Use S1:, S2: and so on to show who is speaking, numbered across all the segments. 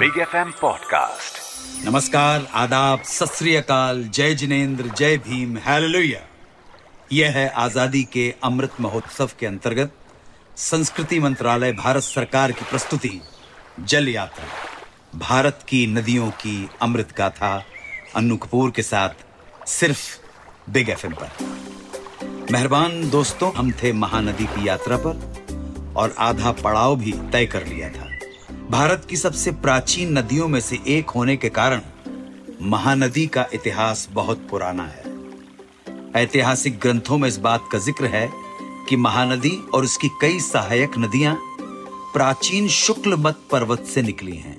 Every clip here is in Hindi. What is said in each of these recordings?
S1: बिग एफ़ एम पॉडकास्ट
S2: नमस्कार, आदाब सत जय जिनेन्द्र, जय भीम, हालेलुया। यह है आज़ादी के अमृत महोत्सव के अंतर्गत संस्कृति मंत्रालय भारत सरकार की प्रस्तुति, जल यात्रा। भारत की नदियों की अमृत गाथा अन्नू कपूर के साथ सिर्फ़ बिग एफ़ एम पर। मेहरबान दोस्तों, हम थे महानदी की यात्रा पर और आधा पड़ाव भी तय कर लिया था। भारत की सबसे प्राचीन नदियों में से एक होने के कारण महानदी का इतिहास बहुत पुराना है। ऐतिहासिक ग्रंथों में इस बात का ज़िक्र है कि महानदी और उसकी कई सहायक नदियाँ प्राचीन शुक्ल मत पर्वत से निकली हैं।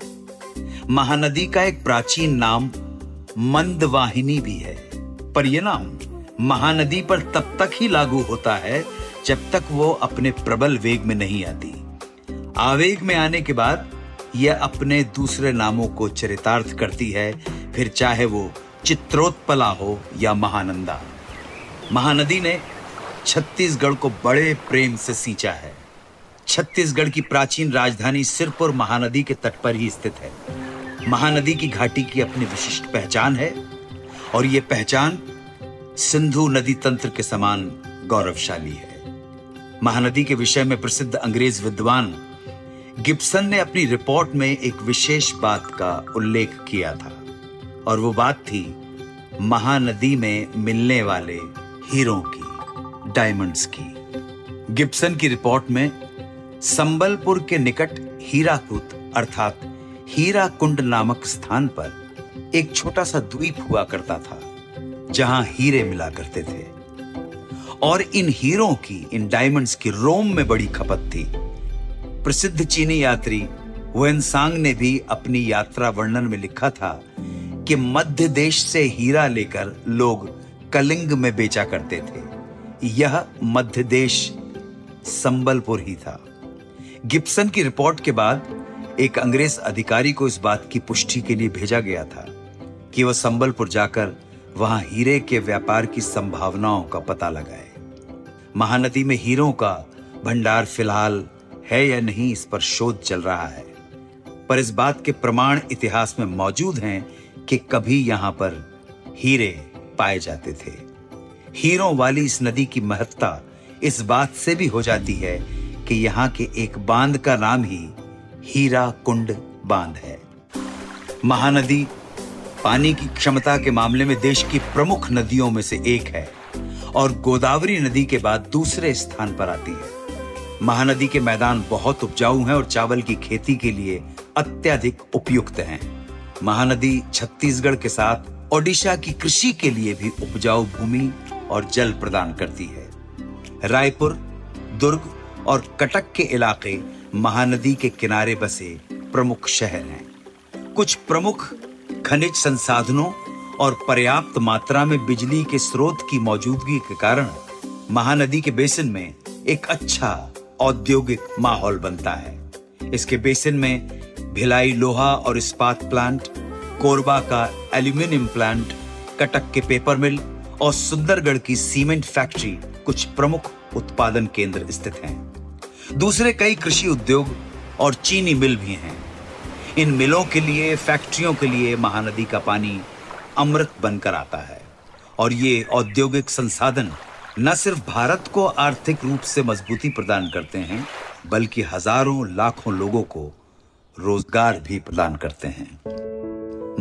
S2: महानदी का एक प्राचीन नाम मंदवाहिनी भी है, पर यह नाम महानदी पर तब तक ही लागू होता है जब तक वो अपने प्रबल वेग में नहीं आती। आवेग में आने के बाद यह अपने दूसरे नामों को चरितार्थ करती है, फिर चाहे वो चित्रोत्पला हो या महानंदा। महानदी ने छत्तीसगढ़ को बड़े प्रेम से सींचा है। छत्तीसगढ़ की प्राचीन राजधानी सिरपुर महानदी के तट पर ही स्थित है। महानदी की घाटी की अपनी विशिष्ट पहचान है, और यह पहचान सिंधु नदी तंत्र के समान गौरवशाली है। महानदी के विषय में प्रसिद्ध अंग्रेज़ विद्वान गिब्सन ने अपनी रिपोर्ट में एक विशेष बात का उल्लेख किया था, और वो बात थी महानदी में मिलने वाले हीरो की, डायमंड्स की। गिब्सन की रिपोर्ट में संबलपुर के निकट हीराकुत, अर्थात हीरा कुंड नामक स्थान पर एक छोटा सा द्वीप हुआ करता था, जहाँ हीरे मिला करते थे। और इन हीरों की, इन डायमंड्स की रोम में बड़ी खपत थी। प्रसिद्ध चीनी यात्री वेनसांग ने भी अपनी यात्रा वर्णन में लिखा था कि मध्य देश से हीरा लेकर लोग कलिंग में बेचा करते थे। यह मध्य देश संबलपुर ही था। गिब्सन की रिपोर्ट के बाद एक अंग्रेज़ अधिकारी को इस बात की पुष्टि के लिए भेजा गया था कि वह संबलपुर जाकर वहाँ हीरे के व्यापार की संभावनाओं का पता लगाए। महानदी में हीरों का भंडार फ़िलहाल है या नहीं इस पर शोध चल रहा है। पर इस बात के प्रमाण इतिहास में मौजूद हैं कि कभी यहाँ पर हीरे पाए जाते थे। हीरों वाली इस नदी की महत्ता इस बात से भी हो जाती है कि यहाँ के एक बाँध का नाम ही हीरा कुंड बाँध है। महानदी पानी की क्षमता के मामले में देश की प्रमुख नदियों में से एक है और गोदावरी नदी के बाद दूसरे स्थान पर आती है। महानदी के मैदान बहुत उपजाऊ हैं और चावल की खेती के लिए अत्यधिक उपयुक्त हैं। महानदी छत्तीसगढ़ के साथ ओडिशा की कृषि के लिए भी उपजाऊ भूमि और जल प्रदान करती है। रायपुर, दुर्ग और कटक के इलाके महानदी के किनारे बसे प्रमुख शहर हैं। कुछ प्रमुख खनिज संसाधनों और पर्याप्त मात्रा में बिजली के स्रोत की मौजूदगी के कारण महानदी के बेसिन में एक अच्छा औद्योगिक माहौल बनता है। इसके बेसिन में भिलाई लोहा और इस्पात प्लांट, कोरबा का एल्यूमिनियम प्लांट, कटक के पेपर मिल और सुंदरगढ़ की सीमेंट फैक्ट्री कुछ प्रमुख उत्पादन केंद्र स्थित हैं। दूसरे कई कृषि उद्योग और चीनी मिल भी हैं। इन मिलों के लिए, फैक्ट्रियों के लिए महानदी का पानी अमृत बनकर आता है और ये औद्योगिक संसाधन न सिर्फ़ भारत को आर्थिक रूप से मजबूती प्रदान करते हैं, बल्कि हज़ारों, लाखों लोगों को रोज़गार भी प्रदान करते हैं।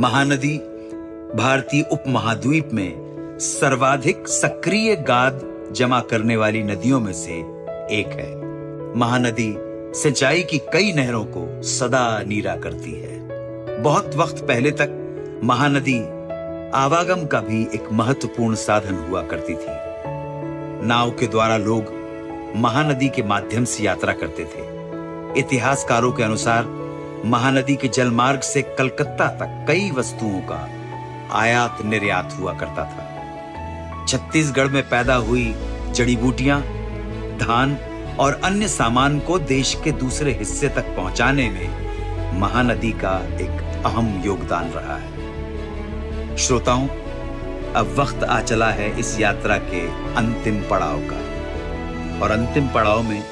S2: महानदी, भारतीय उपमहाद्वीप में सर्वाधिक सक्रिय गाद जमा करने वाली नदियों में से एक है। महानदी सिंचाई की कई नहरों को सदा नीरा करती है। बहुत वक्त पहले तक महानदी आवागम का भी एक महत्वपूर्ण साधन हुआ करती थी। नाव के द्वारा लोग महानदी के माध्यम से यात्रा करते थे। इतिहासकारों के अनुसार, महानदी के जलमार्ग से कलकत्ता तक कई वस्तुओं का आयात निर्यात हुआ करता था। छत्तीसगढ़ में पैदा हुई जड़ी बूटियाँ, धान और अन्य सामान को देश के दूसरे हिस्से तक पहुँचाने में महानदी का एक अहम योगदान रहा है। श्रोताओं अब वक्त आ चला है इस यात्रा के अंतिम पड़ाव का। और अंतिम पड़ाव में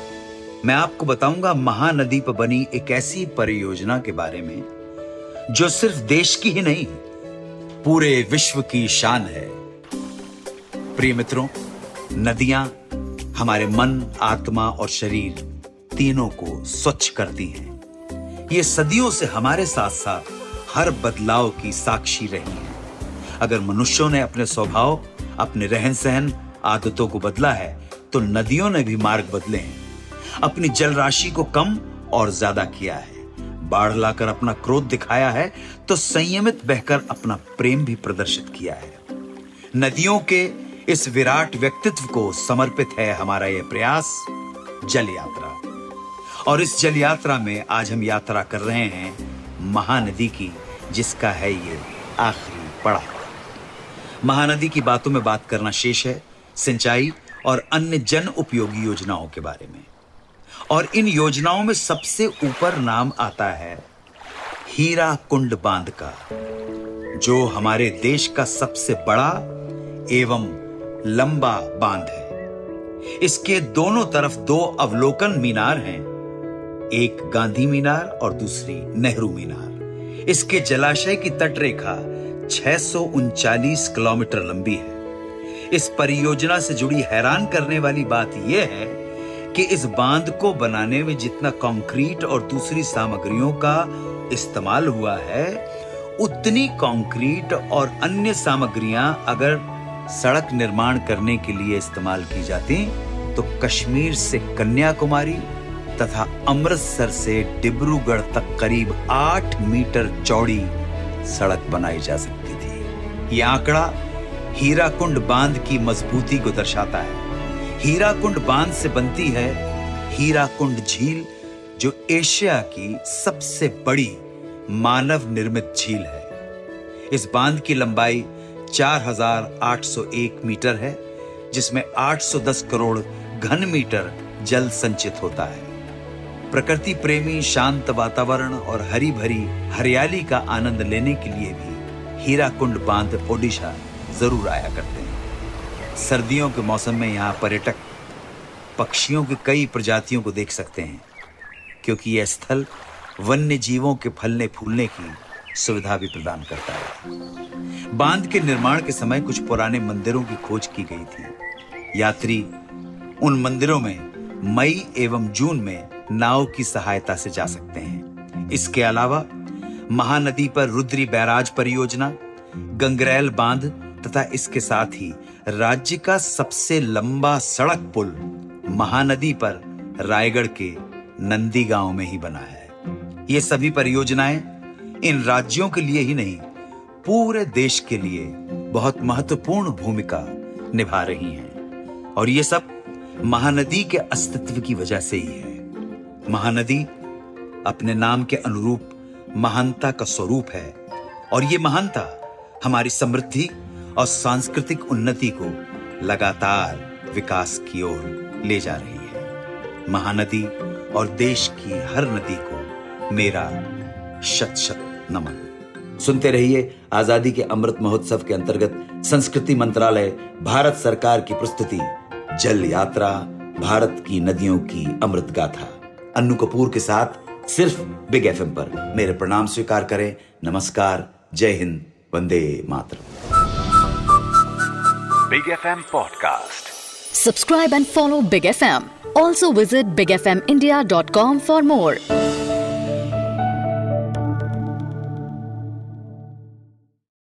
S2: मैं आपको बताऊँगा महानदी पर बनी एक ऐसी परियोजना के बारे में, जो सिर्फ़ देश की ही नहीं, पूरे विश्व की शान है। प्रिय मित्रों, नदियाँ हमारे मन, आत्मा और शरीर तीनों को स्वच्छ करती हैं। ये सदियों से हमारे साथ साथ हर बदलाव की साक्षी रही हैं। अगर मनुष्यों ने अपने स्वभाव, अपने रहन सहन आदतों को बदला है तो नदियों ने भी मार्ग बदले हैं। अपनी जल राशि को कम और ज़्यादा किया है। बाढ़ लाकर अपना क्रोध दिखाया है तो संयमित बहकर अपना प्रेम भी प्रदर्शित किया है। नदियों के इस विराट व्यक्तित्व को समर्पित है हमारा यह प्रयास, जल यात्रा। और इस जल यात्रा में आज हम यात्रा कर रहे हैं महानदी की, जिसका है ये आखिरी पड़ाव। महानदी की बातों में बात करना शेष है, सिंचाई और अन्य जन उपयोगी योजनाओं के बारे में। और इन योजनाओं में सबसे ऊपर नाम आता है, हीरा कुंड बाँध का, जो हमारे देश का सबसे बड़ा एवं लंबा बाँध है। इसके दोनों तरफ़ दो अवलोकन मीनार हैं, एक गांधी मीनार और दूसरी नेहरू मीनार। इसके जलाशय की तटरेखा छह किलोमीटर लंबी है। इस परियोजना से जुड़ी हैरान करने वाली बात यह है कि इस बाँध को बनाने में जितना कंक्रीट और दूसरी सामग्रियों का इस्तेमाल हुआ है, उतनी कंक्रीट और अन्य सामग्रियाँ अगर सड़क निर्माण करने के लिए इस्तेमाल की जाती तो कश्मीर से कन्याकुमारी तथा अमृतसर से डिब्रूगढ़ तक करीब आठ मीटर चौड़ी सड़क बनाई जा सकती थी। यह आंकड़ा हीराकुंड बाँध की मजबूती को दर्शाता है। हीराकुंड बाँध से बनती है हीराकुंड झील जो एशिया की सबसे बड़ी मानव निर्मित झील है। इस बाँध की लंबाई 4,801 मीटर है जिसमें 810 करोड़ घन मीटर जल संचित होता है। प्रकृति प्रेमी, शांत वातावरण और हरी भरी हरियाली का आनंद लेने के लिए भी हीराकुंड बाँध ओडिशा ज़रूर आया करते हैं। सर्दियों के मौसम में यहाँ पर्यटक, पक्षियों की कई प्रजातियों को देख सकते हैं, क्योंकि यह स्थल वन्य जीवों के फलने फूलने की सुविधा भी प्रदान करता है। बाँध के निर्माण के समय कुछ पुराने मंदिरों की खोज की गई थी। यात्री उन मंदिरों में मई एवं जून में नाव की सहायता से जा सकते हैं। इसके अलावा, महानदी पर रुद्री बैराज परियोजना, गंगरेल बाँध तथा इसके साथ ही राज्य का सबसे लंबा सड़क पुल महानदी पर रायगढ़ के नंदी गाँव में ही बना है। ये सभी परियोजनाएँ इन राज्यों के लिए ही नहीं, पूरे देश के लिए बहुत महत्वपूर्ण भूमिका निभा रही हैं। और ये सब महानदी के अस्तित्व की वजह से ही है। महानदी अपने नाम के अनुरूप महानता का स्वरूप है। और ये महानता हमारी समृद्धि और सांस्कृतिक उन्नति को लगातार विकास की ओर ले जा रही है। महानदी और देश की हर नदी को मेरा शत शत नमन। सुनते रहिए आज़ादी के अमृत महोत्सव के अंतर्गत संस्कृति मंत्रालय, भारत सरकार की प्रस्तुति, जल यात्रा, भारत की नदियों की अमृत गाथा। अन्नू कपूर के साथ सिर्फ़ बिग एफएम पर। मेरे प्रणाम स्वीकार करें। नमस्कार। जय हिंद। वंदे मातर
S1: Big F M
S3: podcast subscribe and follow Big F M also visit Big F M India dot com for more